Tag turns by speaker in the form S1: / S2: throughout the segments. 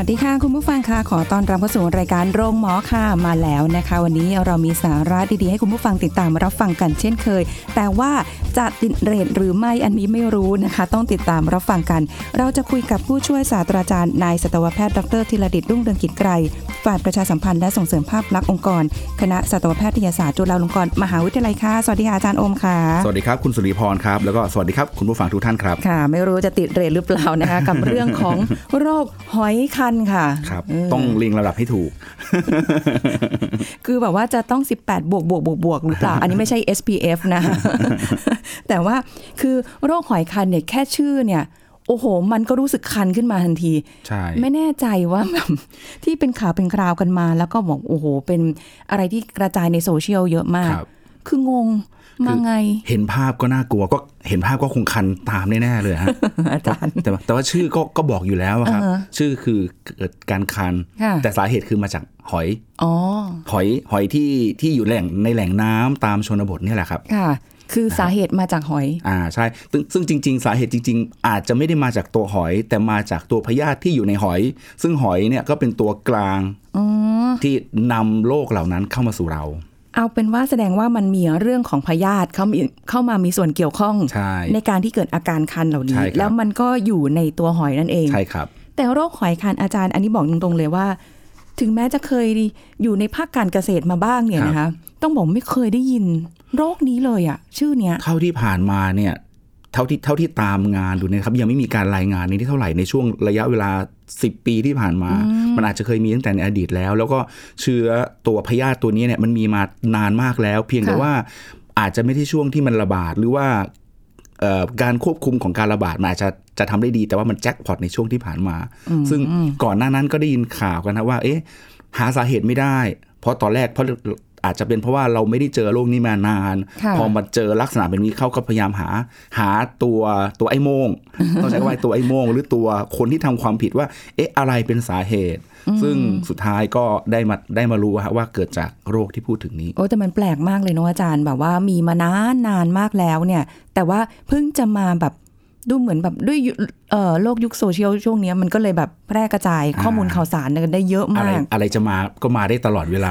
S1: วัสดีค่ะ คุณผู้ฟังค่ะขอต้อนรับเข้าสู่รายการโรงหมอค่ะมาแล้วนะคะ วันนี้เรามีสาระดีๆให้คุณผู้ฟังติดตามรับฟังกันเช่นเคย แต่ว่า จะติดเรทหรือไม่อันนี้ไม่รู้นะคะ ต้องติดตามรับฟังกัน เราจะคุยกับผู้ช่วยศาสตราจารย์นายสัตวแพทย์ดรธีรดิตรุ่งเรืองกิจไกรฝ่ายประชาสัมพันธ์และส่งเสริมภาพลักษณ์องค์กร คณะสัตวแพทยศาสตร์จุฬาลงกรณ์มหาวิทยาลัยค่ะสวัสดีค่ะอาจารย์โอมค่ะ
S2: สวัสดีครับคุณสุริพรครับแล้วก็สวัสดีครับคุณผู้ฟังทุกท่านครับ
S1: ค่ะ ไม่รู้จะติดเรทหรือเปล่านะคะกับเรื่องของโรคหอยคันค่ะ
S2: ครับ
S1: เออ
S2: ต้องเรียงระดับให้ถูก
S1: คือแบบว่าจะต้อง 18 บวกบวกบวกบวกหรือเปล่าอันนี้ไม่ใช่ SPF นะแต่ว่าคือโรคหอยคันเนี่ยแค่ชื่อเนี่ยโอ้โห มันก็รู้สึกคันขึ้นมาทันที
S2: ใช่
S1: ไม่แน่ใจว่าแบบที่เป็นข่าวเป็นคราวกันมา แล้วก็บอกโอ้โห เป็นอะไรที่กระจายในโซเชียลเยอะมาก
S2: ครับ
S1: คืองง มาไง
S2: เห็นภาพก็น่ากลัวก็เห็นภาพก็คงคันตามแน่ๆเลยฮะ
S1: อาจารย์
S2: แต่ว่าแต่ว่าชื่อก็ก็บอกอยู่แล้วอะครับ
S1: อ่าฮะ
S2: ชื่อคือเกิดการคัน
S1: ค่ะ
S2: แต่สาเหตุคือมาจากหอย
S1: อ๋อ
S2: หอยหอยที่ที่อยู่แหล่งในแหล่งน้ำตามชนบทเนี่ยแหละครับ
S1: ค่ะคือสาเหตุมาจากหอย
S2: อ่าใช่ซึ่งซึ่งจริง ๆ สาเหตุจริง ๆ อาจจะไม่ได้มาจากตัวหอย แต่มาจากตัวพยาธิที่อยู่ในหอย ซึ่งหอยเนี่ยก็เป็นตัวกลาง
S1: อ๋อ
S2: ที่นำโรคเหล่านั้นเข้ามาสู่เรา
S1: เอาเป็นว่าแสดงว่ามันมีเรื่องของพยาธิเข้ามีเข้ามามีส่วนเกี่ยวข้อง
S2: ใช่
S1: การที่เกิดอาการคันเหล่านี้
S2: ใช่ครับ
S1: แล้วมันก็อยู่ในตัวหอยนั่นเอง
S2: ใช่ครับ
S1: แต่โรคหอยคันอาจารย์อันนี้บอกตรงๆเลยว่า ถึงแม้จะเคยอยู่ในภาคการเกษตรมาบ้างเนี่ย
S2: ครับ
S1: นะคะ ต้องบอกไม่เคยได้ยินโรคนี้เลยอะชื่อเนี้ย
S2: เท่าที่ผ่านมาเนี่ย เท่าที่เท่าที่ตามงานดูเนะครับ ยังไม่มีการรายงานนี้ที่เท่าไหร่ในช่วงระยะเวลา 10 ปีที่ผ่านมา มันอาจจะเคยมีตั้งแต่ในอดีตแล้ว แล้วก็เชื้อตัวพยาธิตัวนี้เนี่ยมันมีมานานมากแล้ว เพียงแต่
S1: ค่ะ
S2: ว่าอาจจะไม่ใช่ช่วงที่มันระบาดหรือว่าเอ่อการควบคุมของการระบาดมันอาจจะจะทำได้ดี แต่ว่ามันแจ็คพอตในช่วงที่ผ่านมา ซึ่งก่อนหน้านั้นก็ได้ยินข่าวกันนะว่า เอ๊ะ หาสาเหตุไม่ได้ เพราะตอนแรกเพราะ อาจจะเป็นเพราะว่าเราไม่ได้เจอโรคนี้มานาน
S1: ค่ะ
S2: พอมาเจอลักษณะแบบนี้เข้าก็พยายามหา หาตัวตัวไอ้โมงต้องใช้คำว่าตัวไอ้โมงหรือตัวคนที่ทำความผิดว่า เอ๊ะอะไรเป็นสาเหตุ ซึ่งสุดท้ายก็ได้มาได้มารู้ว่าเกิดจากโรคที่พูดถึงนี้
S1: โอ้แต่มันแปลกมากเลยเนอะอาจารย์แบบว่ามีมานานนานมากแล้วเนี่ย แต่ว่าเพิ่งจะมาแบบ ดูเหมือนแบบด้วยยุเอ่อโลกยุคโซเชียลช่วงเนี้ยมันก็เลยแบบแพร่กระจายข้อมูลข่าวสารกันได้เยอะ
S2: อะไร
S1: มาก
S2: อะไรจะมาก็มาได้ตลอดเวลา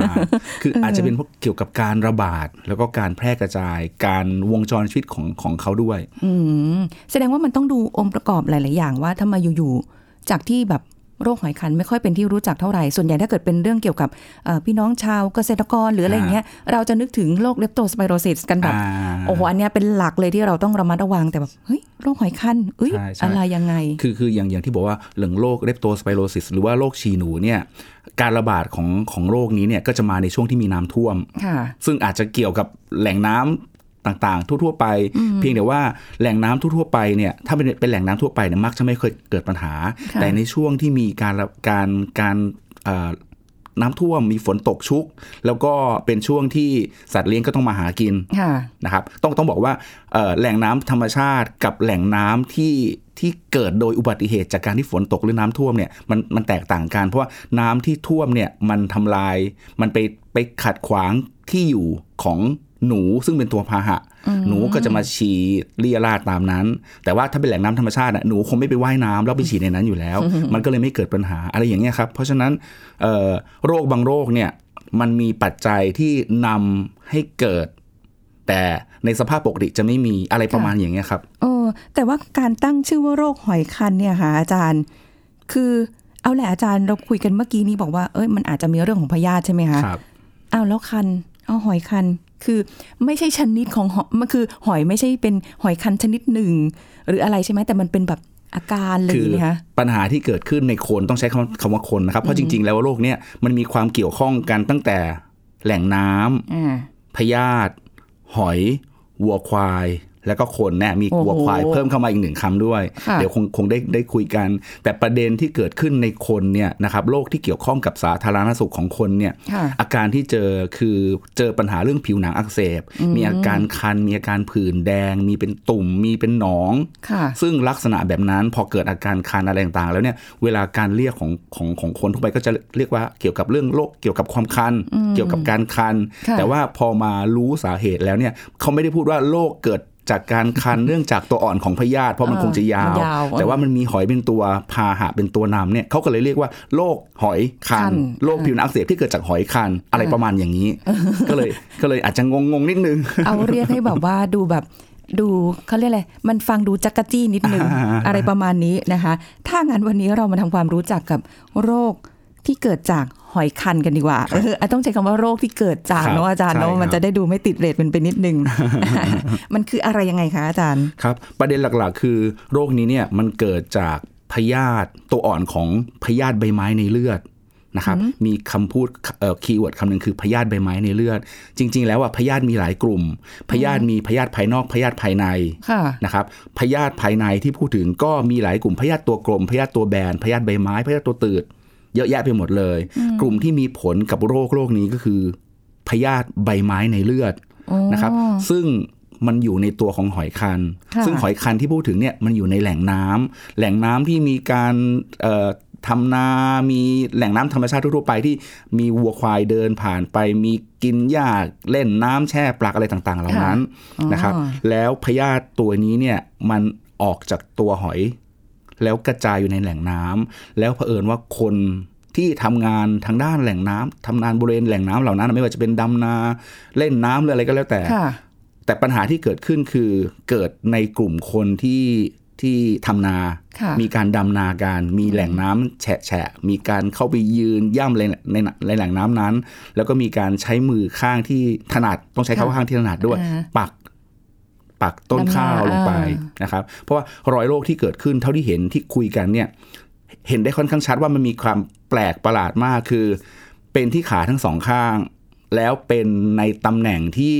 S2: คืออาจจะเป็นเพราะเกี่ยวกับการระบาด แล้วก็การแพร่กระจาย การวงจรชีวิตของของเขาด้วย
S1: อืมแสดงว่ามันต้องดูองค์ประกอบหลาย ๆ อย่างว่าทำไมอยู่ ๆ จากที่แบบ โรคหอยคันไม่ค่อยเป็นที่รู้จักเท่าไหร่ ส่วนใหญ่ถ้าเกิดเป็นเรื่องเกี่ยวกับเอ่อพี่น้องชาวเกษตรกรหรืออะไรอย่างเงี้ย เราจะนึกถึงโรคเลปโตสไปโรซิสกันแบบ
S2: อ่า
S1: โอ้โห อันเนี้ยเป็นหลักเลยที่เราต้องระมัดระวังแต่แบบ เฮ้ย โรคหอยคันเอ้ย
S2: ใช่ใช่
S1: อะไรยังไง
S2: คือคืออย่างอย่างที่บอกว่าเรื่องโรคเลปโตสไปโรซิสหรือว่าโรคฉี่หนูเนี่ยการระบาดของของโรคนี้เนี่ยก็จะมาในช่วงที่มีน้ำท่วม
S1: ค่ะ
S2: ซึ่งอาจจะเกี่ยวกับแหล่งน้ำ ต่างๆ ทั่วๆไป เพียงแต่ว่าแหล่งน้ำทั่วๆไปเนี่ยถ้าเป็นเป็นแหล่งน้ำทั่วไปเนี่ยมักจะไม่เคยเกิดปัญหา
S1: ค่ะ
S2: แต่ในช่วงที่มีการระการการเอ่อน้ำท่วมมีฝนตกชุก แล้วก็เป็นช่วงที่สัตว์เลี้ยงก็ต้องมาหากิน
S1: ค่ะ
S2: นะครับต้องต้องบอกว่าเอ่อแหล่งน้ำธรรมชาติกับแหล่งน้ำที่ที่เกิดโดยอุบัติเหตุจากการที่ฝนตกหรือน้ำท่วมเนี่ยมันมันแตกต่างกัน เพราะว่าน้ำที่ท่วมเนี่ยมันทำลายมันไปไปขัดขวางที่อยู่ของ หนูซึ่งเป็นตัวพาหะ หนูก็จะมาฉี่เลียราดตามนั้น แต่ว่าถ้าเป็นแหล่งน้ำธรรมชาติน่ะหนูคงไม่ไปว่ายน้ำแล้วไปฉี่ในนั้นอยู่แล้ว มันก็เลยไม่เกิดปัญหาอะไรอย่างเงี้ยครับเพราะฉะนั้นเอ่อโรคบางโรคเนี่ยมันมีปัจจัยที่นำให้เกิด แต่ในสภาพปกติจะไม่มีอะไรประมาณอย่างเงี้ยครับ
S1: เออแต่ว่าการตั้งชื่อว่าโรคหอยคันเนี่ยค่ะอาจารย์คือเอาแหละอาจารย์เราคุยกันเมื่อกี้นี้บอกว่าเอ้ยมันอาจจะมีเรื่องของพยาธิใช่ไหมคะ
S2: ครับ
S1: อ้าวแล้วคันเอาหอยคัน คือไม่ใช่ชนิดของหอยมันคือหอยไม่ใช่เป็นหอยคันชนิดหนึ่ง หรืออะไรใช่ไหมแต่มันเป็นแบบอาการเลย
S2: คือ
S1: นะคะ
S2: ปัญหาที่เกิดขึ้นในคนต้องใช้คำคำว่าคนนะครับ เพราะจริง ๆ แล้วโรคเนี้ยมันมีความเกี่ยวข้องกันตั้งแต่แหล่งน้ำ
S1: อ่า
S2: พยาธิหอย วัวควายแล้วก็คนเนี่ยมี
S1: โอ้โห
S2: วัวควายเพิ่มเข้ามาอีกหนึ่งคำด้วย
S1: ค่ะ
S2: เดี๋ยวคงคงได้ได้คุยกัน แต่ประเด็นที่เกิดขึ้นในคนเนี่ยนะครับโรคที่เกี่ยวข้องกับสาธารณสุขของคนเนี่ย
S1: ค่ะ
S2: อาการที่เจอคือเจอปัญหาเรื่องผิวหนังอักเสบ มีอาการคัน มีอาการผื่นแดง มีเป็นตุ่ม มีเป็นหนอง
S1: ค่ะ
S2: ซึ่งลักษณะแบบนั้นพอเกิดอาการคันอะไรต่างๆ แล้วเนี่ยเวลาการเรียกของของของคนทั่วไปก็จะเรียกว่าเกี่ยวกับเรื่องโรคเกี่ยวกับความคัน เกี่ยวกับการคัน
S1: ค่ะ
S2: แต่ว่าพอมารู้สาเหตุแล้วเนี่ยเขาไม่ได้พูดว่าโรคเกิด จากการคันเนื่องจากตัวอ่อนของพยาธิเพราะมัน
S1: เออ
S2: คงจะยาว
S1: มันยาว
S2: แต่ว่ามันมีหอยเป็นตัวพาหะเป็นตัวนำเนี่ยเขาก็เลยเรียกว่าโรคหอยคั
S1: คั
S2: น
S1: น
S2: โรคผิวหนังอักเสบที่เกิดจากหอยคันอะไรประมาณอย่างนี้ ก็เลยก็เลยอาจจะงงๆนิดนึง
S1: เอาเรียกให้แบบว่าดูแบบดูเขาเรียกอะไร มันฟังดูจักกะจี้นิดนึง
S2: อ่า
S1: อะไรประมาณนี้นะคะ ถ้างั้นวันนี้เรามาทำความรู้จักกับโรค ที่เกิดจากหอยคันกันดีกว่าเอออะต้องใช้คำว่าโรคที่เกิดจาก
S2: ครับ
S1: เนาะอาจารย์
S2: ใช่
S1: เนาะมัน
S2: ครับ
S1: จะได้ดูไม่ติดเรทมันไปนิดนึง มันคืออะไรยังไงคะอาจารย์
S2: ครับ ประเด็นหลักๆ คือโรคนี้เนี่ยมันเกิดจากพยาธิตัวอ่อนของพยาธิใบไม้ในเลือดนะครับมีคำพูดเอ่อ keyword คำหนึ่งคือพยาธิใบไม้ในเลือด จริง ๆ แล้วอะพยาธิมีหลายกลุ่ม พยาธิมีพยาธิภายนอกพยาธิภายใน
S1: ค่ะ
S2: นะครับพยาธิภายในที่พูดถึงก็มีหลายกลุ่มพยาธิตัวกลมพยาธิตัวแบนพยาธิใบไม้พยาธิตัวตืด เยอะแยะไปหมดเลย กลุ่มที่มีผลกับโรคโรคนี้ก็คือ พยาธิใบไม้ในเลือดนะครับ ซึ่งมันอยู่ในตัวของหอยคัน
S1: ค่ะ
S2: ซึ่งหอยคันที่พูดถึงเนี่ยมันอยู่ในแหล่งน้ำแหล่งน้ำที่มีการเอ่อทำนา มีแหล่งน้ำธรรมชาติทั่วๆไปที่มีวัวควายเดินผ่านไป มีกินหญ้าเล่นน้ำแช่ปลักอะไรต่างๆ เหล่านั้นนะครับ แล้วพยาธิตัวนี้เนี่ยมันออกจากตัวหอย แล้วกระจายอยู่ในแหล่งน้ำแล้วเผอิญว่าคนที่ทำงานทางด้านแหล่งน้ำทำงานบริเวณแหล่งน้ำเหล่านั้น ไม่ว่าจะเป็นดำนาเล่นน้ำหรืออะไรก็แล้วแต่
S1: ค่ะ
S2: แต่ปัญหาที่เกิดขึ้นคือเกิดในกลุ่มคนที่ที่ทำนา
S1: ค่ะ
S2: มีการดำนาการ มีแหล่งน้ำแฉะแฉะ มีการเข้าไปยืนย่ำในในในแหล่งน้ำนั้น แล้วก็มีการใช้มือข้างที่ถนัด ต้องใช้เท้า
S1: ค่ะ
S2: ข้างที่ถนัดด้วย
S1: อ่า
S2: ปัก ปักต้นข้าวลงไป
S1: อ่
S2: นะครับ เพราะว่ารอยโรคที่เกิดขึ้นเท่าที่เห็นที่คุยกันเนี่ยเห็นได้ค่อนข้างชัดว่ามันมีความแปลกประหลาดมากคือ เป็นที่ขาทั้งสองข้าง แล้วเป็นในตำแหน่งที่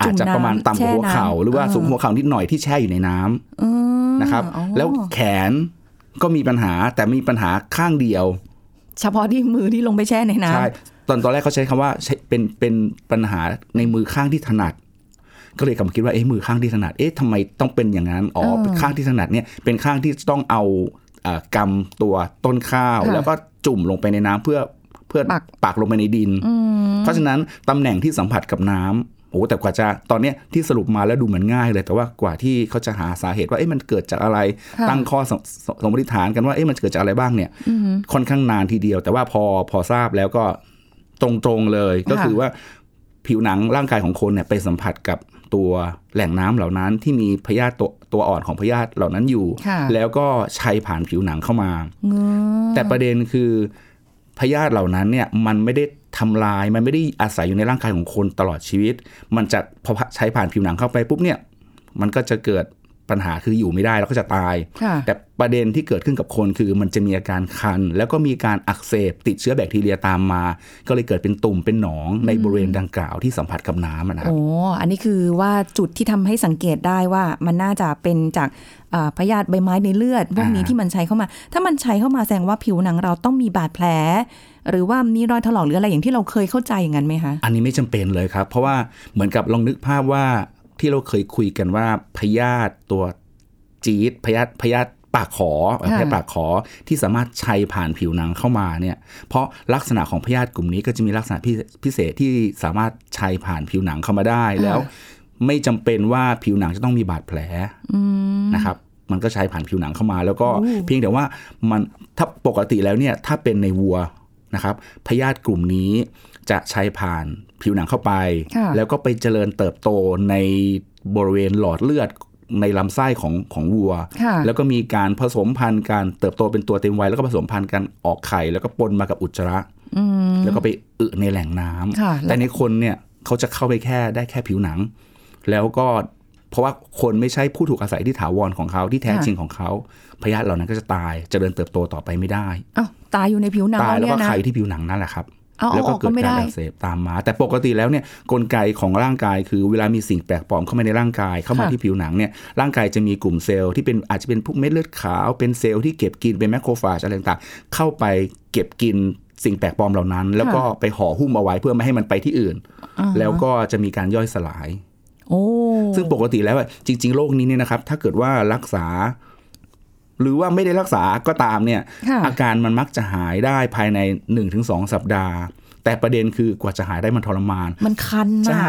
S2: อาจจะประมาณต่ำกว่าหัวเข่าหรือว่าสูงหัวเข่านิดหน่อยที่แช่อยู่ในน้ำ
S1: อืม
S2: นะครับ
S1: อ๋อ
S2: แล้วแขนก็มีปัญหาแต่มีปัญหาข้างเดียว
S1: เฉพาะที่มือที่ลงไปแช่ในน้ำ
S2: ใช่ตอนตอนแรกเขาใช้คำว่าใช้เป็นเป็นปัญหาในมือข้างที่ถนัด ก็เลยกลับมาคิดว่าเอ๊ะมือข้างที่ถนัดเอ๊ะทำไมต้องเป็นอย่างนั้นอ๋อ
S1: เออ
S2: ข้างที่ถนัดเนี่ยเป็นข้างที่ต้องเอาเอ่อกำตัวต้นข้าว
S1: ค่ะ
S2: แล้วก็จุ่มลงไปในน้ำเพื่อเพื่อ
S1: ปัก
S2: ปักลงไปในดิน
S1: อืม
S2: เพราะฉะนั้นตำแหน่งที่สัมผัสกับน้ำโอ้แต่กว่าจะตอนเนี้ยที่สรุปมาแล้วดูเหมือนง่ายเลย แต่ว่ากว่าที่เขาจะหาสาเหตุว่าเอ๊ะมันเกิดจากอะไร
S1: ค่ะ
S2: ตั้งข้อสสสมมติฐานกันว่าเอ๊ะมันเกิดจากอะไรบ้างเนี่ย
S1: อืม
S2: ค่อนข้างนานทีเดียว แต่ว่าพอพอทราบแล้วก็ตรงๆเลยก็คือว่าผิวหนังร่างกายของคนเนี่ยไปสัมผัสกับ ตัวแหล่งน้ำเหล่านั้นที่มีพยาธิตัวตัวอ่อนของพยาธิเหล่านั้นอยู่
S1: ค่ะ
S2: แล้วก็ชัยผ่านผิวหนังเข้ามา
S1: เงือ
S2: แต่ประเด็นคือพยาธิเหล่านั้นเนี่ยมันไม่ได้ทำลายมันไม่ได้อาศัยอยู่ในร่างกายของคนตลอดชีวิต มันจะพอใช้ผ่านผิวหนังเข้าไปปุ๊บเนี่ยมันก็จะเกิด ปัญหาคืออยู่ไม่ได้แล้วก็จะตาย
S1: ค่ะ
S2: แต่ประเด็นที่เกิดขึ้นกับคนคือมันจะมีอาการคัน แล้วก็มีการอักเสบติดเชื้อแบคทีเรียตามมา ก็เลยเกิดเป็นตุ่มเป็นหนองในบริเวณดังกล่าวที่สัมผัสกับน้ำอะนะครับ
S1: โอ้อันนี้คือว่าจุดที่ทำให้สังเกตได้ว่ามันน่าจะเป็นจากอ่าพยาธิใบไม้ในเลือดพวกนี้
S2: อ่า
S1: ที่มันใช้เข้ามา ถ้ามันใช้เข้ามาแสดงว่าผิวหนังเราต้องมีบาดแผล หรือว่ามีรอยถลอกหรืออะไรอย่างที่เราเคยเข้าใจอย่างนั้นไหมคะ
S2: อันนี้ไม่จำเป็นเลยครับ เพราะว่าเหมือนกับลองนึกภาพว่า ที่เราเคยคุยกันว่าพยาธิตัวจี๊ดพยาธิพยาธิปากขอพยาธิปากขอที่สามารถชัยผ่านผิวหนังเข้ามาเนี่ยเพราะลักษณะของพยาธิกลุ่มนี้ก็จะมีลักษณะพิพิเศษที่สามารถชัยผ่านผิวหนังเข้ามาได้แล้ว ไม่จำเป็นว่าผิวหนังจะต้องมีบาดแผลนะครับ มันก็ใช้ผ่านผิวหนังเข้ามา แล้วก็เพียงแต่ว่ามันถ้าปกติแล้วเนี่ยถ้าเป็นในวัวนะครับพยาธิกลุ่มนี้จะใช้ผ่าน ผิวหนังเข้าไป
S1: ค่ะ
S2: แล้วก็ไปเจริญเติบโตในบริเวณหลอดเลือดในลำไส้ของของวัว
S1: ค่ะ
S2: แล้วก็มีการผสมพันธุ์การเติบโตเป็นตัวเต็มวัยแล้วก็ผสมพันธุ์การออกไข่ แล้วก็ปนมากับอุจจาระ
S1: อืม
S2: แล้วก็ไปอึในแหล่งน้ำ
S1: ค่ะ
S2: แต่ในคนเนี่ยเขาจะเข้าไปแค่ได้แค่ผิวหนัง แล้วก็เพราะว่าคนไม่ใช่ผู้ถูกอาศัยที่ถาวรของเขาที่แท้จริงของเขาพยาธิเหล่านั้นก็จะตายเจริญเติบโตต่อไปไม่ได้
S1: อ้าวตายอยู่ในผิวหนัง
S2: ตาย
S1: เรา
S2: แล้ว
S1: เนี่ย
S2: ก็
S1: นะ
S2: ไข่ที่ผิวหนังนั่นแหละครับ
S1: เอา
S2: แล้ว
S1: เอาอ
S2: ก็
S1: อก
S2: เกิ
S1: ก็
S2: ด
S1: ไม่
S2: การ
S1: ได้
S2: อักเสบตามมา แต่ปกติแล้วเนี่ยกลไกของร่างกายคือเวลามีสิ่งแปลกปลอมเข้ามาในร่างกาย เข้ามา
S1: ค่ะ
S2: ที่ผิวหนังเนี่ยร่างกายจะมีกลุ่มเซลล์ที่เป็นอาจจะเป็นพวกเม็ดเลือดขาว เป็นเซลล์ที่เก็บกินเป็นแมคโครฟาจอะไรต่างๆ เข้าไปเก็บกินสิ่งแปลกปลอมเหล่านั้น แล้วก็ไปห่อหุ้มเอาไว้เพื่อไม่ให้มันไปที่อื่น
S1: อ่าฮะ
S2: แล้วก็จะมีการย่อยสลาย
S1: โอ้
S2: ซึ่งปกติแล้วอะจริง ๆ โรคนี้เนี่ยนะครับ ถ้าเกิดว่ารักษา หรือว่าไม่ได้รักษาก็ตามเนี่ย
S1: ค่ะ
S2: อาการมันมักจะหายได้ภายใน 1-2 สัปดาห์ แต่ประเด็นคือกว่าจะหายได้มันทรมาน
S1: มันคันนะ
S2: ใช่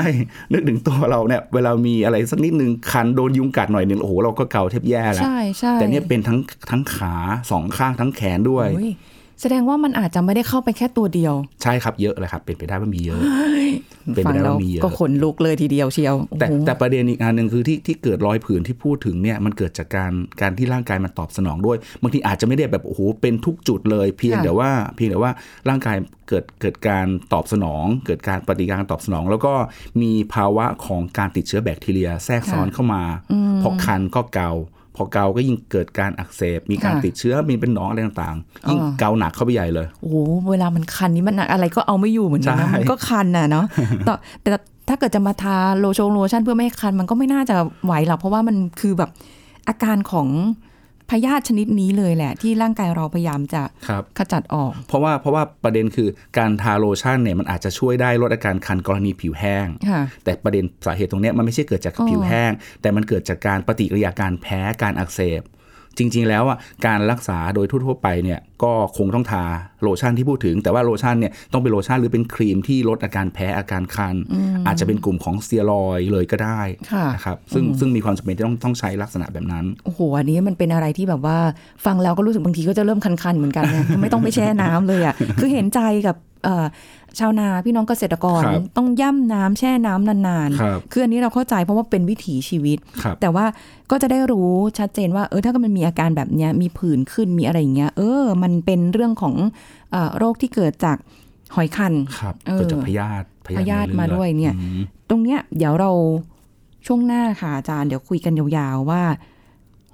S2: นึกถึงตัวเราเนี่ย เวลามีอะไรสักนิดนึงคันโดนยุงกัดหน่อยหนึ่งโอ้โหเราก็เกาแทบแย่แล้ว
S1: ใช่ใช่
S2: แต่เนี่ยเป็นทั้งทั้งขาสองข้างทั้งแขนด้วย
S1: โอ้ยแสดงว่ามันอาจจะไม่ได้เข้าไปแค่ตัวเดียว
S2: ใช่ครับเยอะเลยครับ เป็นไปได้ว่ามีเยอะ เป็นไป
S1: ฟัง
S2: ได้
S1: แล้ว
S2: ว่ามีเยอะ
S1: ก็ขนลุกเลยทีเดียวเชียว
S2: แต่
S1: โอ้โห
S2: แต่ประเด็นอีกอันหนึ่งคือที่ที่เกิดรอยผื่นที่พูดถึงเนี่ยมันเกิดจากการการที่ร่างกายมันตอบสนองด้วยบางทีอาจจะไม่ได้แบบโอ้โหเป็นทุกจุดเลยเพียงแต่ว่าเพียงแต่ว่าร่างกายเกิดเกิดการตอบสนอง เกิดการปฏิกิริยาการตอบสนอง แล้วก็มีภาวะของการติดเชื้อแบคทีเรียแทรกซ้อนเข้ามาพอคันก็เกา พอเกาก็ยิ่งเกิดการอักเสบ มีการ
S1: ค่ะ
S2: ติดเชื้อ มีเป็นหนองอะไรต่างๆ ยิ่ง
S1: อ๋อ
S2: เกาหนักเข้าไปใหญ่เลย
S1: โอ้โห เวลามันคันนี้มันอะไรก็เอาไม่อยู่เหมือนกันนะ
S2: ใช่
S1: มันก็คันน่ะเนาะแต่แต่ถ้าเกิดจะมาทาโลชั่นโลชั่นเพื่อไม่ให้คันมันก็ไม่น่าจะไหวหรอก เพราะว่ามันคือแบบอาการของ พยาธิชนิดนี้เลยแหละ ที่ร่างกายเราพยายามจะ
S2: ครับ
S1: ขจัดออก
S2: เพราะว่าเพราะว่าประเด็นคือการทาโลชั่นเนี่ยมันอาจจะช่วยได้ลดอาการคันกรณีผิวแห้ง
S1: ค่ะ
S2: แต่ประเด็นสาเหตุตรงเนี้ยมันไม่ใช่เกิดจาก
S1: อ๋อ
S2: ผิวแห้ง แต่มันเกิดจากการปฏิกิริยาการแพ้การอักเสบ จริง ๆ แล้วอะการรักษาโดยทั่วๆไปเนี่ยก็คงต้องทาโลชั่นที่พูดถึง แต่ว่าโลชั่นเนี่ยต้องเป็นโลชั่นหรือเป็นครีมที่ลดอาการแพ้อาการคัน อาจจะเป็นกลุ่มของสเตียรอยด์เลยก็ได้
S1: ค่ะ
S2: นะครับซึ่งซึ่งมีความจำเป็นที่ต้องต้องใช้ลักษณะแบบนั้น
S1: โอ้โหอันนี้มันเป็นอะไรที่แบบว่าฟังแล้วก็รู้สึกบางทีก็จะเริ่มคันๆเหมือนกันนะไม่ต้องไปแช่น้ำเลยอะคือเห็นใจกับเอ่อ ชาวนาพี่น้องเกษตรกร
S2: ครับ
S1: ต้องย่ำน้ำแช่น้ำนาน
S2: ครับ
S1: ๆคืออันนี้เราเข้าใจเพราะว่าเป็นวิถีชีวิต
S2: ครับ
S1: แต่ว่าก็จะได้รู้ชัดเจนว่าเออถ้าเกิดมันมีอาการแบบเนี้ยมีผื่นขึ้นมีอะไรอย่างเงี้ยเออ มันเป็นเรื่องของเอ่อโรคที่เกิดจากหอยคัน
S2: ครับ
S1: เออ
S2: เกิดจากพยาธิ
S1: พยาธิ
S2: ในลือ
S1: มาด้วยเนี่ย
S2: อืม
S1: ตรงเนี้ยเดี๋ยวเราช่วงหน้าค่ะอาจารย์เดี๋ยวคุยกันยาวๆว่า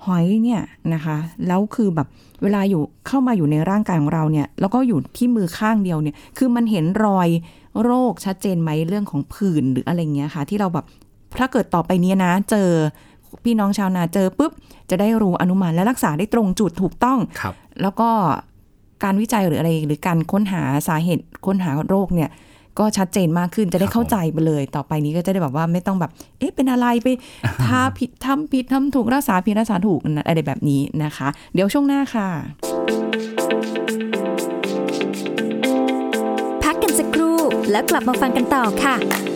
S1: หอยเนี่ยนะคะแล้วคือแบบเวลาอยู่เข้ามาอยู่ในร่างกายของเราเนี่ยแล้วก็อยู่ที่มือข้างเดียวเนี่ยคือมันเห็นรอยโรคชัดเจนไหมเรื่องของผื่นหรืออะไรเงี้ยค่ะ ที่เราแบบถ้าเกิดต่อไปเนี้ยนะ เจอพี่น้องชาวนาเจอปุ๊บ จะได้รู้อนุมานและรักษาได้ตรงจุดถูกต้อง
S2: ครับ
S1: แล้วก็การวิจัยหรืออะไรหรือการค้นหาสาเหตุค้นหาโรคเนี่ย ก็ชัดเจนมากขึ้นจะได้
S2: ครับ
S1: เข้าใจไปเลย ต่อไปนี้ก็จะได้แบบว่าไม่ต้องแบบ เอ๊ะเป็นอะไรไปทาผิดทำผิดทำถูกรักษาผิดรักษาถูกอะไรแบบนี้นะคะ เดี๋ยวช่วงหน้าค่ะ
S3: พักกันสักครู่แล้วกลับมาฟังกันต่อค่ะ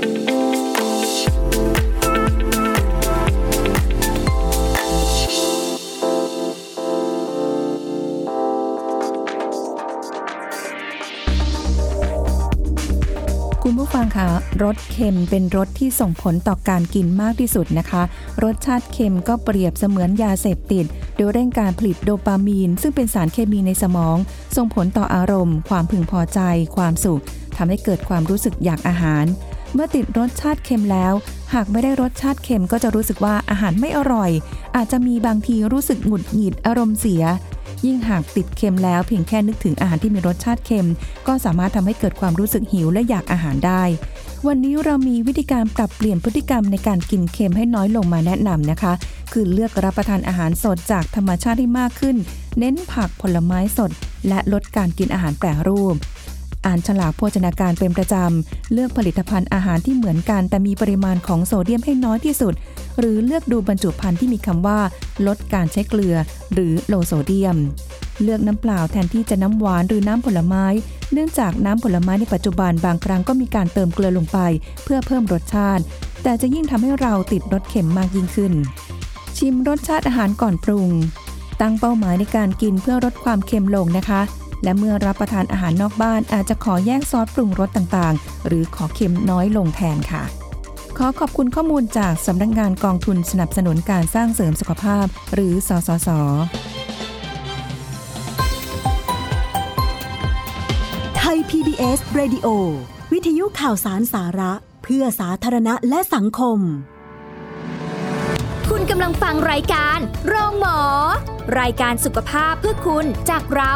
S1: ฟังคะรสเค็มเป็นรสที่ส่งผลต่อการกินมากที่สุดนะคะ รสชาติเค็มก็เปรียบเสมือนยาเสพติด โดยเร่งการผลิตโดปามีน ซึ่งเป็นสารเคมีในสมอง ส่งผลต่ออารมณ์ ความพึงพอใจ ความสุขทำให้เกิดความรู้สึกอยากอาหาร เมื่อติดรสชาติเค็มแล้ว หากไม่ได้รสชาติเค็มก็จะรู้สึกว่าอาหารไม่อร่อย อาจจะมีบางทีรู้สึกหงุดหงิดอารมณ์เสีย ยิ่งหากติดเค็มแล้วเพียงแค่นึกถึงอาหารที่มีรสชาติเค็ม ก็สามารถทำให้เกิดความรู้สึกหิวและอยากอาหารได้ วันนี้เรามีวิธีการปรับเปลี่ยนพฤติกรรมในการกินเค็มให้น้อยลงมาแนะนำนะคะ คือเลือกรับประทานอาหารสดจากธรรมชาติให้มากขึ้น เน้นผักผลไม้สด และลดการกินอาหารแปรรูป อ่านฉลากโภชนาการเป็นประจำ เลือกผลิตภัณฑ์อาหารที่เหมือนกัน แต่มีปริมาณของโซเดียมให้น้อยที่สุด หรือเลือกดูบรรจุภัณฑ์ที่มีคำว่า ลดการใช้เกลือ หรือโลโซเดียม เลือกน้ำเปล่าแทนที่จะน้ำหวานหรือน้ำผลไม้ เนื่องจากน้ำผลไม้ในปัจจุบันบางครั้งก็มีการเติมเกลือลงไป เพื่อเพิ่มรสชาติ แต่จะยิ่งทำให้เราติดรสเค็มมากยิ่งขึ้น ชิมรสชาติอาหารก่อนปรุง ตั้งเป้าหมายในการกินเพื่อลดความเค็มลงนะคะ และเมื่อรับประทานอาหารนอกบ้านอาจจะขอแยกซอสปรุงรสต่างๆ หรือขอเค็มน้อยลงแทนค่ะ ขอขอบคุณข้อมูลจากสำนักงานกองทุนสนับสนุนการสร้างเสริมสุขภาพ หรือสสส
S4: ไทย PBS Radio วิทยุข่าวสารสาระ เพื่อสาธารณะและสังคม
S3: คุณกำลังฟังรายการโรงหมอ รายการสุขภาพเพื่อคุณจากเรา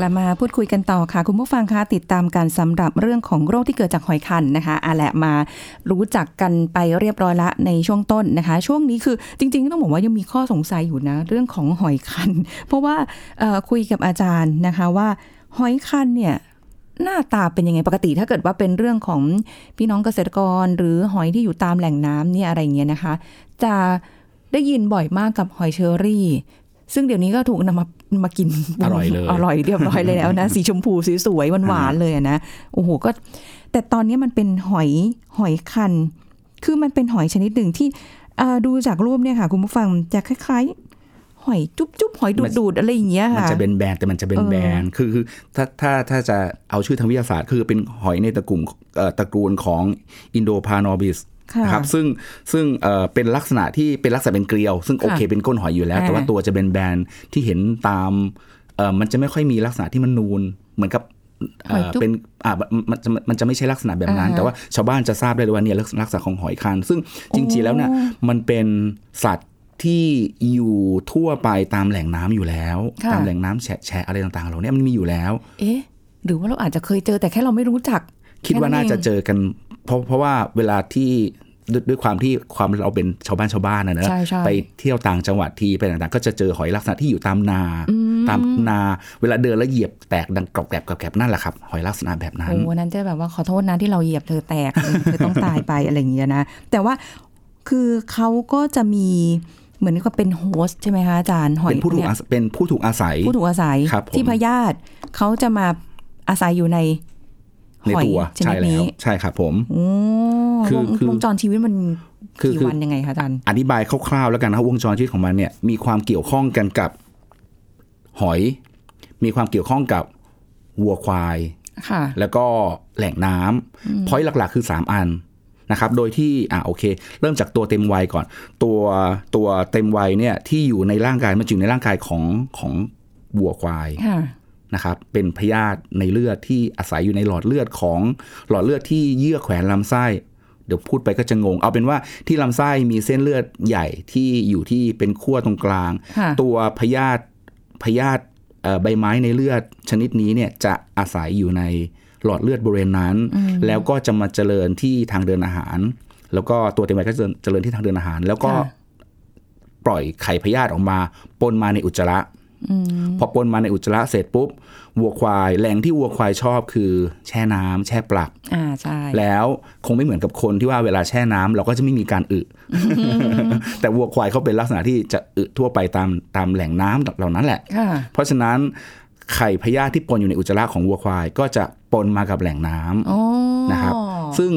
S1: กลับมาพูดคุยกันต่อค่ะ คุณผู้ฟังคะติดตามการสำหรับเรื่องของโรคที่เกิดจากหอยคันนะคะอาแหละมารู้จักกันไปเรียบร้อยละในช่วงต้นนะคะ ช่วงนี้คือจริงๆต้องบอกว่ายังมีข้อสงสัยอยู่นะ เรื่องของหอยคัน เพราะว่าคุยกับอาจารย์นะคะว่าหอยคันเนี่ยหน้าตาเป็นยังไงปกติถ้าเกิดว่าเป็นเรื่องของพี่น้องเกษตรกร หรือหอยที่อยู่ตามแหล่งน้ำเนี่ยอะไรเงี้ยนะคะ จะได้ยินบ่อยมากกับหอยเชอรี่ ซึ่งเดี๋ยวนี้ก็ถูกนำมา มากิน
S2: อร่อยเลย
S1: อร่อยเรียบร้อยเลยแล้วนะ สีชมพูสวยๆหวานๆเลยอะนะโอ้โหก็ แต่ตอนนี้มันเป็นหอยหอยคัน คือมันเป็นหอยชนิดหนึ่งที่อ่าดูจากรูปเนี่ยค่ะ คุณผู้ฟังจะคล้ายๆหอยจุ๊บจุ๊บหอยดูดดูดๆอะไรอย่างเงี้ย
S2: มัน
S1: ค่ะ
S2: จะเป็นแบรนด์แต่มันจะเป็น
S1: เออ
S2: แบรนด์คือคือถ้าถ้าถ้าจะเอาชื่อทางวิทยาศาสตร์ คือเป็นหอยในตระกูลเอ่อตระกูลของ Indoplanorbis
S1: ค่ะ
S2: นะครับซึ่งซึ่งเอ่อเป็นลักษณะที่เป็นลักษณะเป็นเกลียว ซึ่งโอเค
S1: ค่ะ
S2: เป็นก้นหอยอยู่แล้ว แต่ว่า
S1: อ่า
S2: ตัวจะเป็นแบรนด์ที่เห็นตามเอ่อมันจะไม่ค่อยมีลักษณะที่มันนูนเหมือนกับเอ่อเป็นอ่ามันมันจะมันจะไม่ใช่ลักษณะแบบนั้น
S1: อ่าฮะ
S2: แต่ว่าชาวบ้านจะทราบได้เลยว่าเนี่ยลักษณะลักษณะของหอยคันซึ่งจริงๆแล้วเนี่ยมันเป็นสัตว์ที่อยู่ทั่วไปตามแหล่งน้ำอยู่แล้ว
S1: ค่ะ
S2: ตามแหล่งน้ำแฉะแฉะอะไรต่างๆเหล่านี้มันมีอยู่แล้ว
S1: เอ๊ะ หรือว่าเราอาจจะเคยเจอแต่แค่เราไม่รู้จัก
S2: คิดว่า
S1: แค่
S2: น่าจะ
S1: เอง
S2: เจอกัน เพราะเพราะว่าเวลาที่ด้วยด้วยความที่ความเราเป็นชาวบ้านชาวบ้านนะเนอะ
S1: ใช่ใช่
S2: ไปเที่ยวต่างจังหวัดทีไปต่างๆ ก็จะเจอหอยลักษณะที่อยู่ตามนา ตามนา เวลาเดินแล้วเหยียบแตกดังกรอบแกรบกรอบแกรบนั่นแหละครับหอยลักษณะแบบนั้น
S1: โอ้วันนั้นจะแบบว่าขอโทษนะที่เราเหยียบเธอแตกเธอต้องตายไปอะไรอย่างเงี้ยนะแต่ว่าคือเขาก็จะมีเหมือนกับเป็นโฮสต์ใช่ไหมคะอาจารย์หอย
S2: เป็นผู้ถูก
S1: เนี่ย
S2: อาศัยเป็นผู้ถูกอาศัย
S1: ผู้ถูกอาศัย
S2: ครับผม
S1: ที่พยาธิเขาจะมาอาศัยอยู่ใน
S2: ใน
S1: หอย
S2: ตัว
S1: ช
S2: ใช่
S1: นิด
S2: แล้
S1: นี้
S2: วใช่ครับผม
S1: โอ้
S2: คือ
S1: วง
S2: คือ
S1: วงจรชีวิตมัน
S2: คือ
S1: กี่
S2: คือ
S1: วันยังไงคะอาจารย์
S2: อธิบายคร่าวๆแล้วกันนะครับวงจรชีวิตของมันเนี่ยมีความเกี่ยวข้องกันกับหอย มีความเกี่ยวข้องกับวัวควาย
S1: ค่ะ
S2: แล้วก็แหล่งน้ำพอยหลักๆ คือ 3 อันนะครับ โดยที่อ่าโอเค เริ่มจากตัวเต็มวัยก่อน ตัวตัวเต็มวัยเนี่ยที่อยู่ในร่างกายมันอยู่ในร่างกายของของวัวควาย
S1: ค่ะ
S2: นะครับเป็นพยาธิในเลือดที่อาศัยอยู่ในหลอดเลือดของหลอดเลือดที่เยื่อแขวนลำไส้เดี๋ยวพูดไปก็จะงง เอาเป็นว่าที่ลำไส้มีเส้นเลือดใหญ่ที่อยู่ที่เป็นขั้วตรงกลาง
S1: ค่ะ
S2: ตัวพยาธิพยาธิเอ่อใบไม้ในเลือดชนิดนี้เนี่ยจะอาศัยอยู่ในหลอดเลือดบริเวณนั้น แล้วก็จะมาเจริญที่ทางเดินอาหาร แล้วก็ตัวเต็มวัยก็จะเจริญที่ทางเดินอาหาร แล้วก็
S1: ค่ะ
S2: ปล่อยไข่พยาธิออกมาปนมาในอุจจาระ พอปนมาในอุจจาระเสร็จปุ๊บวัวควายแหล่งที่วัวควายชอบคือ แช่น้ำแช่ปลัก
S1: อ่าใช่
S2: แล้วคงไม่เหมือนกับคนที่ว่าเวลาแช่น้ำเราก็จะไม่มีการอึแต่วัวควายเขาเป็นลักษณะที่จะอึทั่วไปตามตามแหล่งน้ำเหล่านั้นแหละ
S1: ค่ะ
S2: เพราะฉะนั้นไข่พยาธิที่ปนอยู่ในอุจจาระของวัวควายก็จะปนมากับแหล่งน้ำ
S1: อ๋อ
S2: นะครับ ซึ่ง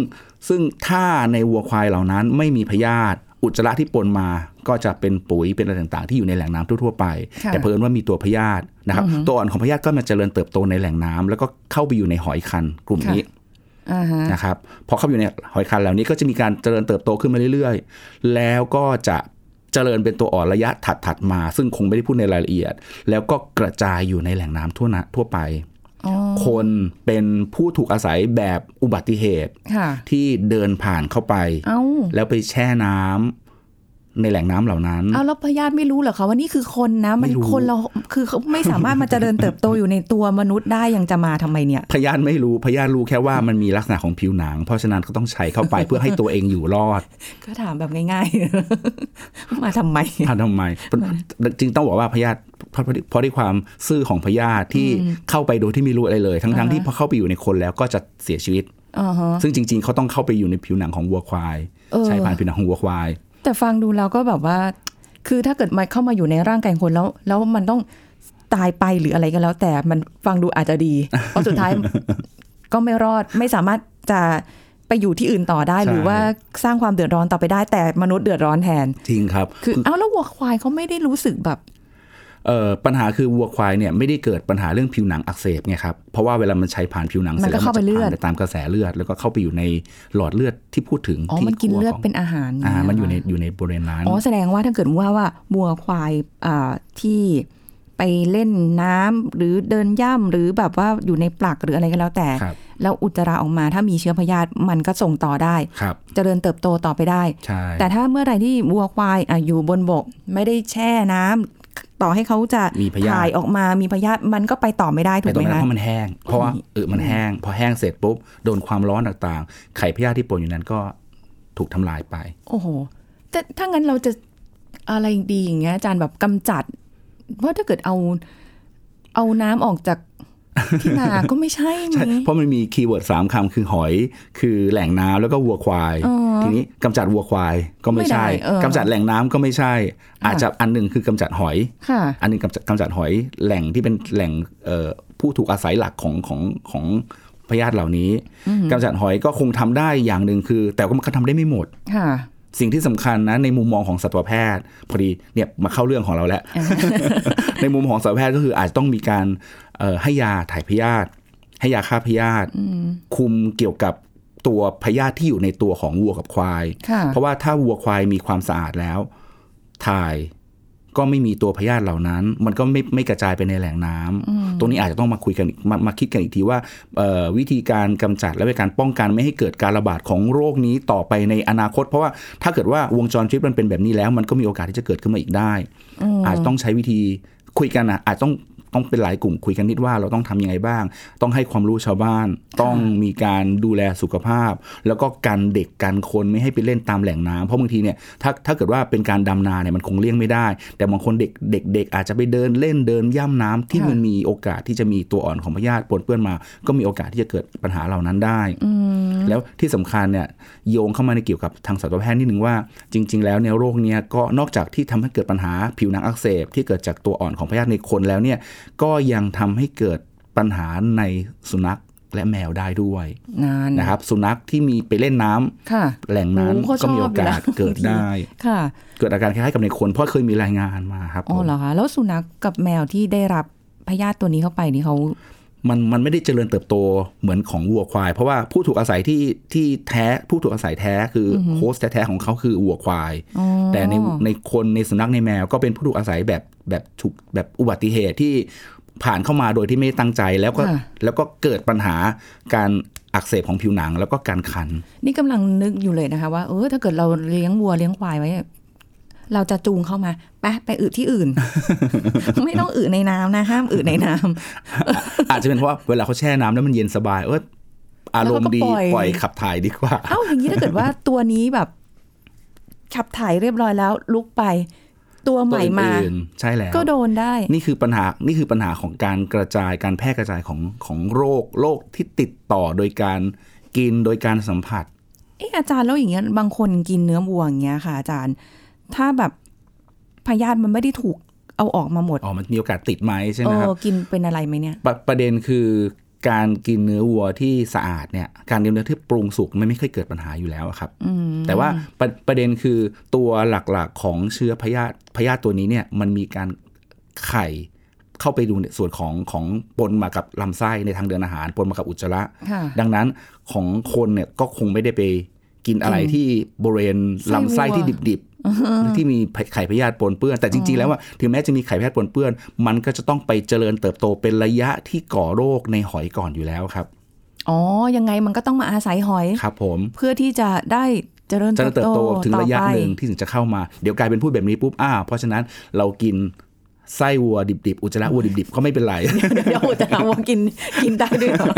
S2: ซึ่งถ้าในวัวควายเหล่านั้นไม่มีพยาธิ อุจจาระที่ปนมาก็จะเป็นปุ๋ยเป็นอะไรต่างๆ ที่อยู่ในแหล่งน้ำทั่วๆไป
S1: ค่ะ
S2: แต่เพิ่นว่ามีตัวพยาธินะครับตัวอ่อนของพยาธิก็มาเจริญเติบโตในแหล่งน้ำแล้วก็เข้าไปอยู่ในหอยคันกลุ่มนี้
S1: อ่าฮะ
S2: นะครับพอเข้าไปอยู่ในหอยคันเหล่านี้ก็จะมีการเจริญเติบโตขึ้นมาเรื่อยๆ แล้วก็จะเจริญเป็นตัวอ่อนระยะถัดๆมา ซึ่งคงไม่ได้พูดในรายละเอียด แล้วก็กระจายอยู่ในแหล่งน้ำทั่วนะทั่วไป
S1: อ๋อ
S2: คนเป็นผู้ถูกอาศัยแบบอุบัติเหตุ
S1: ค่ะ
S2: ที่เดินผ่านเข้าไป
S1: เอ้า
S2: แล้วไปแช่น้ำ ในแหล่งน้ำเหล่านั้น
S1: เอาแล้วพยาธิไม่รู้เหรอคะว่านี่คือคนนะมัน
S2: ไม่รู้
S1: คนเราคือเขาไม่สามารถมาเจริญเติบโตอยู่ในตัวมนุษย์ได้ยังจะมาทำไมเนี่ย
S2: พยาธิไม่รู้พยาธิรู้แค่ว่ามันมีลักษณะของผิวหนัง เพราะฉะนั้นก็ต้องใช้เข้าไปเพื่อให้ตัวเองอยู่รอด
S1: ก็ถามแบบง่ายๆ มาทำไม
S2: อะทำไมจริงต้องบอกว่าพยาธิเพราะเพราะด้วยความซื่อของพยาธิที่เข้าไปโดยที่ไม่รู้อะไรเลย ทั้งทั้งๆที่พอเข้าไปอยู่ในคนแล้วก็จะเสียชีวิต
S1: อ่าฮะ
S2: ซึ่งจริง ๆเขาต้องเข้าไปอยู่ในผิวหนังของวัวควาย
S1: เออ
S2: ใช้ผ่านผิวหนังของวัวควาย
S1: แต่ฟังดูแล้วก็แบบว่า คือถ้าเกิดมันเข้ามาอยู่ในร่างกายคนแล้ว แล้วมันต้องตายไปหรืออะไรก็แล้ว แต่มันฟังดูอาจจะดีเพราะสุดท้ายก็ไม่รอดไม่สามารถจะไปอยู่ที่อื่นต่อได้
S2: ใช่
S1: หรือว่าสร้างความเดือดร้อนต่อไปได้แต่มนุษย์เดือดร้อนแทน
S2: จริงครับ
S1: คือเอ้าแล้ววัวควายเขาไม่ได้รู้สึกแบบ
S2: เอ่อ ปัญหาคือวัวควายเนี่ยไม่ได้เกิดปัญหาเรื่องผิวหนังอักเสบไงครับเพราะว่าเวลามันใช้ผ่านผิวหนัง
S1: มันก็
S2: สร็จแล้ว
S1: เข้าไป
S2: จะ
S1: เลือด
S2: ผ่านไปตามกระแสเลือด แล้วก็เข้าไปอยู่ในหลอดเลือดที่พูดถึง
S1: อ๋อ
S2: ที่
S1: มันกิน
S2: ขั้ว
S1: เลือด
S2: ของ
S1: เป็นอาหาร
S2: อ่าา
S1: ง
S2: มันอยู่ใน
S1: เหร
S2: อยู่ในบริเวณนั้น
S1: อ๋อแสดงว่าถ้าเกิดว่าว่าวัวควายอ่าที่ไปเล่นน้ำหรือเดินย่ำหรือแบบว่าอยู่ในปลักหรืออะไรก็แล้วแต่
S2: ครับ
S1: แล้วอุจจาระออกมาถ้ามีเชื้อพยาธิมันก็ส่งต่อได้
S2: ครับ
S1: เจริญเติบโตต่อไปได้
S2: ใช่
S1: แต่ถ้าเมื่อไหร่ที่วัวควายอะอยู่บนบก ไม่ได้แช่น้ำ ต่อให้เขาจะ
S2: มีพยาธิ
S1: ถ่ายออกมามีพยาธิมันก็ไปต่อไม่ได้ถู
S2: ไป
S1: ก
S2: ตร
S1: ไหม
S2: งนั้น
S1: คะ
S2: เพราะมันแห้ง เพราะว่าเออมันแห้ง พอแห้งเสร็จปุ๊บโดนความร้อนต่างๆ ไข่พยาธิที่ปนอยู่นั้นก็ถูกทำลายไป
S1: โอ้โหแต่ถ้างั้นเราจะอะไรดีอย่างเงี้ยอาจารย์แบบกำจัดเพราะถ้าเกิดเอาเอาน้ำออกจาก ที่นาก็ไม่ใช่ไหม
S2: ใช่เพราะมันมี keyword สามคำคือหอย คือแหล่งน้ำแล้วก็วัวควาย
S1: อ๋อ
S2: ทีนี้กำจัดวัวควายก็ไม่ใช่
S1: ไม่ได้เออกำ
S2: จัดแหล่งน้ำก็ไม่ใช่ อาจจะอันหนึ่งคือกำจัดหอย
S1: ค่ะ
S2: อันหนึงกำจัดกำจัดหอยแหล่งที่เป็นแหล่งเอ่อผู้ถูกอาศัยหลักของของของพยาธิเหล่านี้กำจัดหอยก็คงทำได้อย่างหนึ่งคือ แต่ก็มันก็ทำได้ไม่หมด
S1: ค่ะ
S2: สิ่งที่สำคัญนะในมุมมองของสัตวแพทย์ พอดีเนี่ยมาเข้าเรื่องของเราแล้ว ในมุมของสัตวแพทย์ก็คืออาจจะต้องมีการเอ่อให้ยาถ่ายพยาธิให้ยาฆ่าพยาธิคุมเกี่ยวกับตัวพยาธิที่อยู่ในตัวของวัวกับควาย
S1: ค่ะ
S2: เพราะว่าถ้าวัวควายมีความสะอาดแล้ว ถ่าย ก็ไม่มีตัวพยาธิเหล่านั้น มันก็ไม่ไม่กระจายไปในแหล่งน้ำตรงนี้อาจจะต้องมาคุยกันอีกมามาคิดกันอีกทีว่าเอ่อวิธีการกำจัดและวิธีการป้องกันไม่ให้เกิดการระบาดของโรคนี้ต่อไปในอนาคต เพราะว่าถ้าเกิดว่าวงจรชีวิตมันเป็นแบบนี้แล้ว มันก็มีโอกาสที่จะเกิดขึ้นมาอีกได้ อาจจะต้องใช้วิธีคุยกันนะอาจต้อง ต้องเป็นหลายกลุ่มคุยกันนิดว่าเราต้องทำยังไงบ้าง ต้องให้ความรู้ชาวบ้าน ต้องมีการดูแลสุขภาพ แล้วก็กันเด็กกันคนไม่ให้ไปเล่นตามแหล่งน้ำเพราะบางทีเนี่ยถ้าถ้าเกิดว่าเป็นการดำนาเนี่ยมันคงเลี่ยงไม่ได้ แต่บางคนเด็กเด็กเด็กอาจจะไปเดินเล่นเดินย่ำน้ำที่มันมีโอกาสที่จะมีตัวอ่อนของพยาธิปนเปื้อนมา ก็มีโอกาสที่จะเกิดปัญหาเหล่านั้นได้ แล้วที่สำคัญเนี่ยโยงเข้ามาในเกี่ยวกับทางสัตวแพทย์นิดนึงว่า จริง ๆ แล้วเนี่ยโรคเนี้ยก็นอกจากที่ทำให้เกิดปัญหาผิวหนังอักเสบที่เกิดจากตัวอ่อนของพยาธิในคนแล้วเนี่ยก็ยังทำให้เกิดปัญหาในสุนัขและแมวได้ด้วย
S1: นาน
S2: นะครับ สุนัขที่มีไปเล่นน้ำ
S1: ค่ะ
S2: แหล่งนั้น
S1: โอ้เขา
S2: ก็มี
S1: ช
S2: โอ
S1: อบอยู่
S2: กาส
S1: แล้ว
S2: เกิดได้
S1: ค่ะ
S2: เกิดอาการคล้ายๆกับในคนเพราะเคยมีรายงานมาครับ
S1: อ๋อ
S2: ผม
S1: เหรอคะแล้วสุนัขกับแมวที่ได้รับพยาธิตัวนี้เข้าไปนี่เขา
S2: มันมันไม่ได้เจริญเติบโตเหมือนของวัวควาย เพราะว่าผู้ถูกอาศัยที่ที่แท้ผู้ถูกอาศัยแท้คืออโฮสต์แท้ๆของเขาคือวัวควาย
S1: อ๋อ
S2: แต่ในในคนในสุนัขในแมวก็เป็นผู้ถูกอาศัยแบบแบบถูกแบบอุบัติเหตุที่ผ่านเข้ามาโดยที่ไม่ได้ตั้งใจแล้วก็
S1: ค่ะ
S2: แล้วก็เกิดปัญหาการอักเสบของผิวหนังแล้วก็การคัน
S1: นี่กำลังนึกอยู่เลยนะคะว่าเออถ้าเกิดเราเลี้ยงวัวเลี้ยงควายไว้ เราจะจูงเข้ามาไปไปอึที่อื่น ไม่ต้องอึในน้ำนะห้ามอึในน้ำ
S2: อาจจะเป็นเพราะว่าเวลาเขาแช่น้ำแล้วมันเย็นสบายเอออารมณ์ดี
S1: แล้วก็ปล่อย
S2: ปล่อยขับถ่ายดีกว่า
S1: เอ้าอย่างนี้ถ้าเกิดว่าตัวนี้แบบ ขับถ่ายเรียบร้อยแล้ว ลุกไปตัวใหม่มา
S2: ตัวอื่นๆใช่แล้ว
S1: ก็โดนได้
S2: นี่คือปัญหานี่คือปัญหาของการกระจายการแพร่กระจายของของโรคโรคที่ติดต่อโดยการกินโดยการสัมผัส
S1: เอออาจารย์แล้วอย่างเงี้ยบางคนกินเนื้อวัวอย่างเงี้ยค่ะอาจารย์ ถ้าแบบพยาธิมันไม่ได้ถูกเอาออกมาหมด
S2: อ๋อ มันมีโอกาสติดไหมใช่
S1: เอ
S2: ไหมค
S1: อ
S2: รับ
S1: กินเป็นอะไรไหมเนี่ย
S2: ปะประเด็นคือการกินเนื้อวัวที่สะอาดเนี่ย การกินเนื้อที่ปรุงสุกมันไม่เคยเกิดปัญหาอยู่แล้วอะครับ
S1: อืม
S2: แต่ว่าประประเด็นคือตัวหลักๆของเชื้อพยาธิพยาธิตัวนี้เนี่ยมันมีการไข่เข้าไปดูในส่วนของของปนมากับลำไส้ในทางเดินอาหารปนมากับอุจจาระ
S1: ค่ะ
S2: ดังนั้นของคนเนี่ยก็คงไม่ได้ไป กินอะไร
S1: กิน
S2: ที่บริเวณลำไส้
S1: ไส้วัว
S2: ที่ดิบๆหรือที่มีไข่พยาธิปนเปื้อน แต่จริงๆแล้วว่าถึงแม้จะมีไข่พยาธิปนเปื้อน มันก็จะต้องไปเจริญเติบโตเป็นระยะที่ก่อโรคในหอยก่อนอยู่แล้วครับ
S1: อ๋อ ยังไงมันก็ต้องมาอาศัยหอย
S2: ครับผม
S1: เพื่อที่จะได้เจริญ
S2: เจริญเติบโตถึงระยะ
S1: ต่อไป
S2: หนึ่งที่ถึงจะเข้ามา เดี๋ยวกลายเป็นพูดแบบนี้ปุ๊บอ้าวเพราะฉะนั้นเรากิน ไส้วัวดิบๆอุจจาระวัวดิบๆก็ไม่เป็นไร
S1: เดี๋ยวจะหาว่ากินกินได้ด้วยเหรอ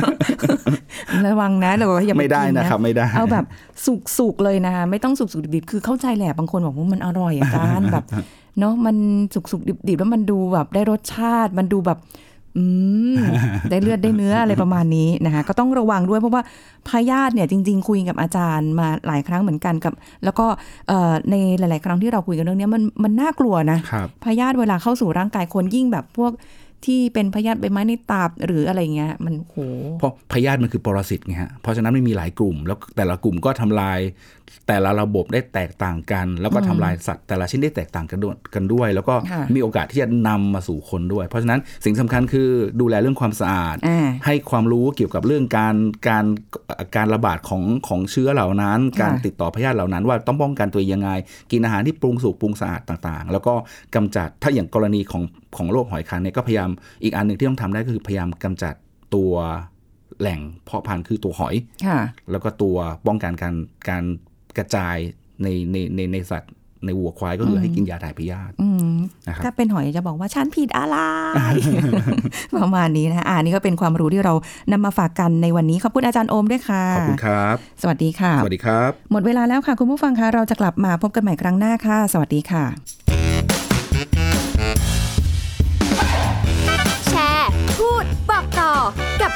S1: ระวังนะเดี๋ยวอย่าป
S2: ไม่ได้
S1: กิ
S2: นะครับ ไม่ได้
S1: เอาแบบสุกๆเลยนะคะไม่ต้องสุกๆดิบๆคือเข้าใจแหละบางคนบอกว่ามันอร่อยอาจารย์แบบเนาะมันสุกๆดิบๆแล้วมันดูแบบได้รสชาติมันดูแบบอืม ได้เลือดได้เนื้ออะไรประมาณนี้นะคะก็ต้องระวังด้วยเพราะว่าพยาธิเนี่ยจริง ๆ คุยกับอาจารย์มาหลายครั้งเหมือนกันกับ แล้วก็เอ่อในหลาย ๆ ครั้งที่เราคุยกันเรื่องเนี้ยมันมันน่ากลัวนะ
S2: ครับ
S1: พยาธิเวลาเข้าสู่ร่างกายคนยิ่งแบบพวก ที่เป็นพยาธิใบไม้ในตับหรืออะไรเงี้ยมันโห
S2: เพราะพยาธิมันคือปรสิตไงฮะเพราะฉะนั้นไม่มีหลายกลุ่ม แล้วแต่ละกลุ่มก็ทำลาย แต่ละระบบได้แตกต่างกัน แล้วก็ทำลายสัตว์แต่ละชิ้นได้แตกต่างกันด้วยกันด้วย แล้วก็
S1: ค่ะ
S2: มีโอกาสที่จะนำมาสู่คนด้วย เพราะฉะนั้นสิ่งสำคัญคือดูแลเรื่องความสะอาด
S1: อ่า
S2: ให้ความรู้เกี่ยวกับเรื่องการการการระบาดของของเชื้อเหล่านั้น
S1: ค่ะ
S2: การติดต่อพยาธิเหล่านั้น ว่าต้องป้องกันตัวเองยังไง กินอาหารที่ปรุงสุกปรุงสะอาดต่างๆ แล้วก็กำจัดถ้าอย่างกรณีของ ของโรคหอยคันเนี่ยก็พยายามอีกอันหนึ่งที่ต้องทำได้ก็คือพยายามกำจัดตัวแหล่งเพาะพันธุ์คือตัวหอย
S1: ค่ะ
S2: แล้วก็ตัวป้องกันการการกระจายในในในในสัตว์ในวัวควายก็คือให้กินยาถ่ายพยาธิ
S1: อืม
S2: นะครับ
S1: ถ้าเป็นหอยจะบอกว่าฉันผิดอะไร ประมาณนี้นะคะอ่านี่ก็เป็นความรู้ที่เรานำมาฝากกันในวันนี้ ขอบคุณอาจารย์โอมด้วยค่ะ
S2: ขอบคุณครับ
S1: สวัสดีค่ะ
S2: สวัสดีครับ
S1: หมดเวลาแล้วค่ะ คุณผู้ฟังคะเราจะกลับมาพบกันใหม่ครั้งหน้าค่ะ สวัสดีค่ะ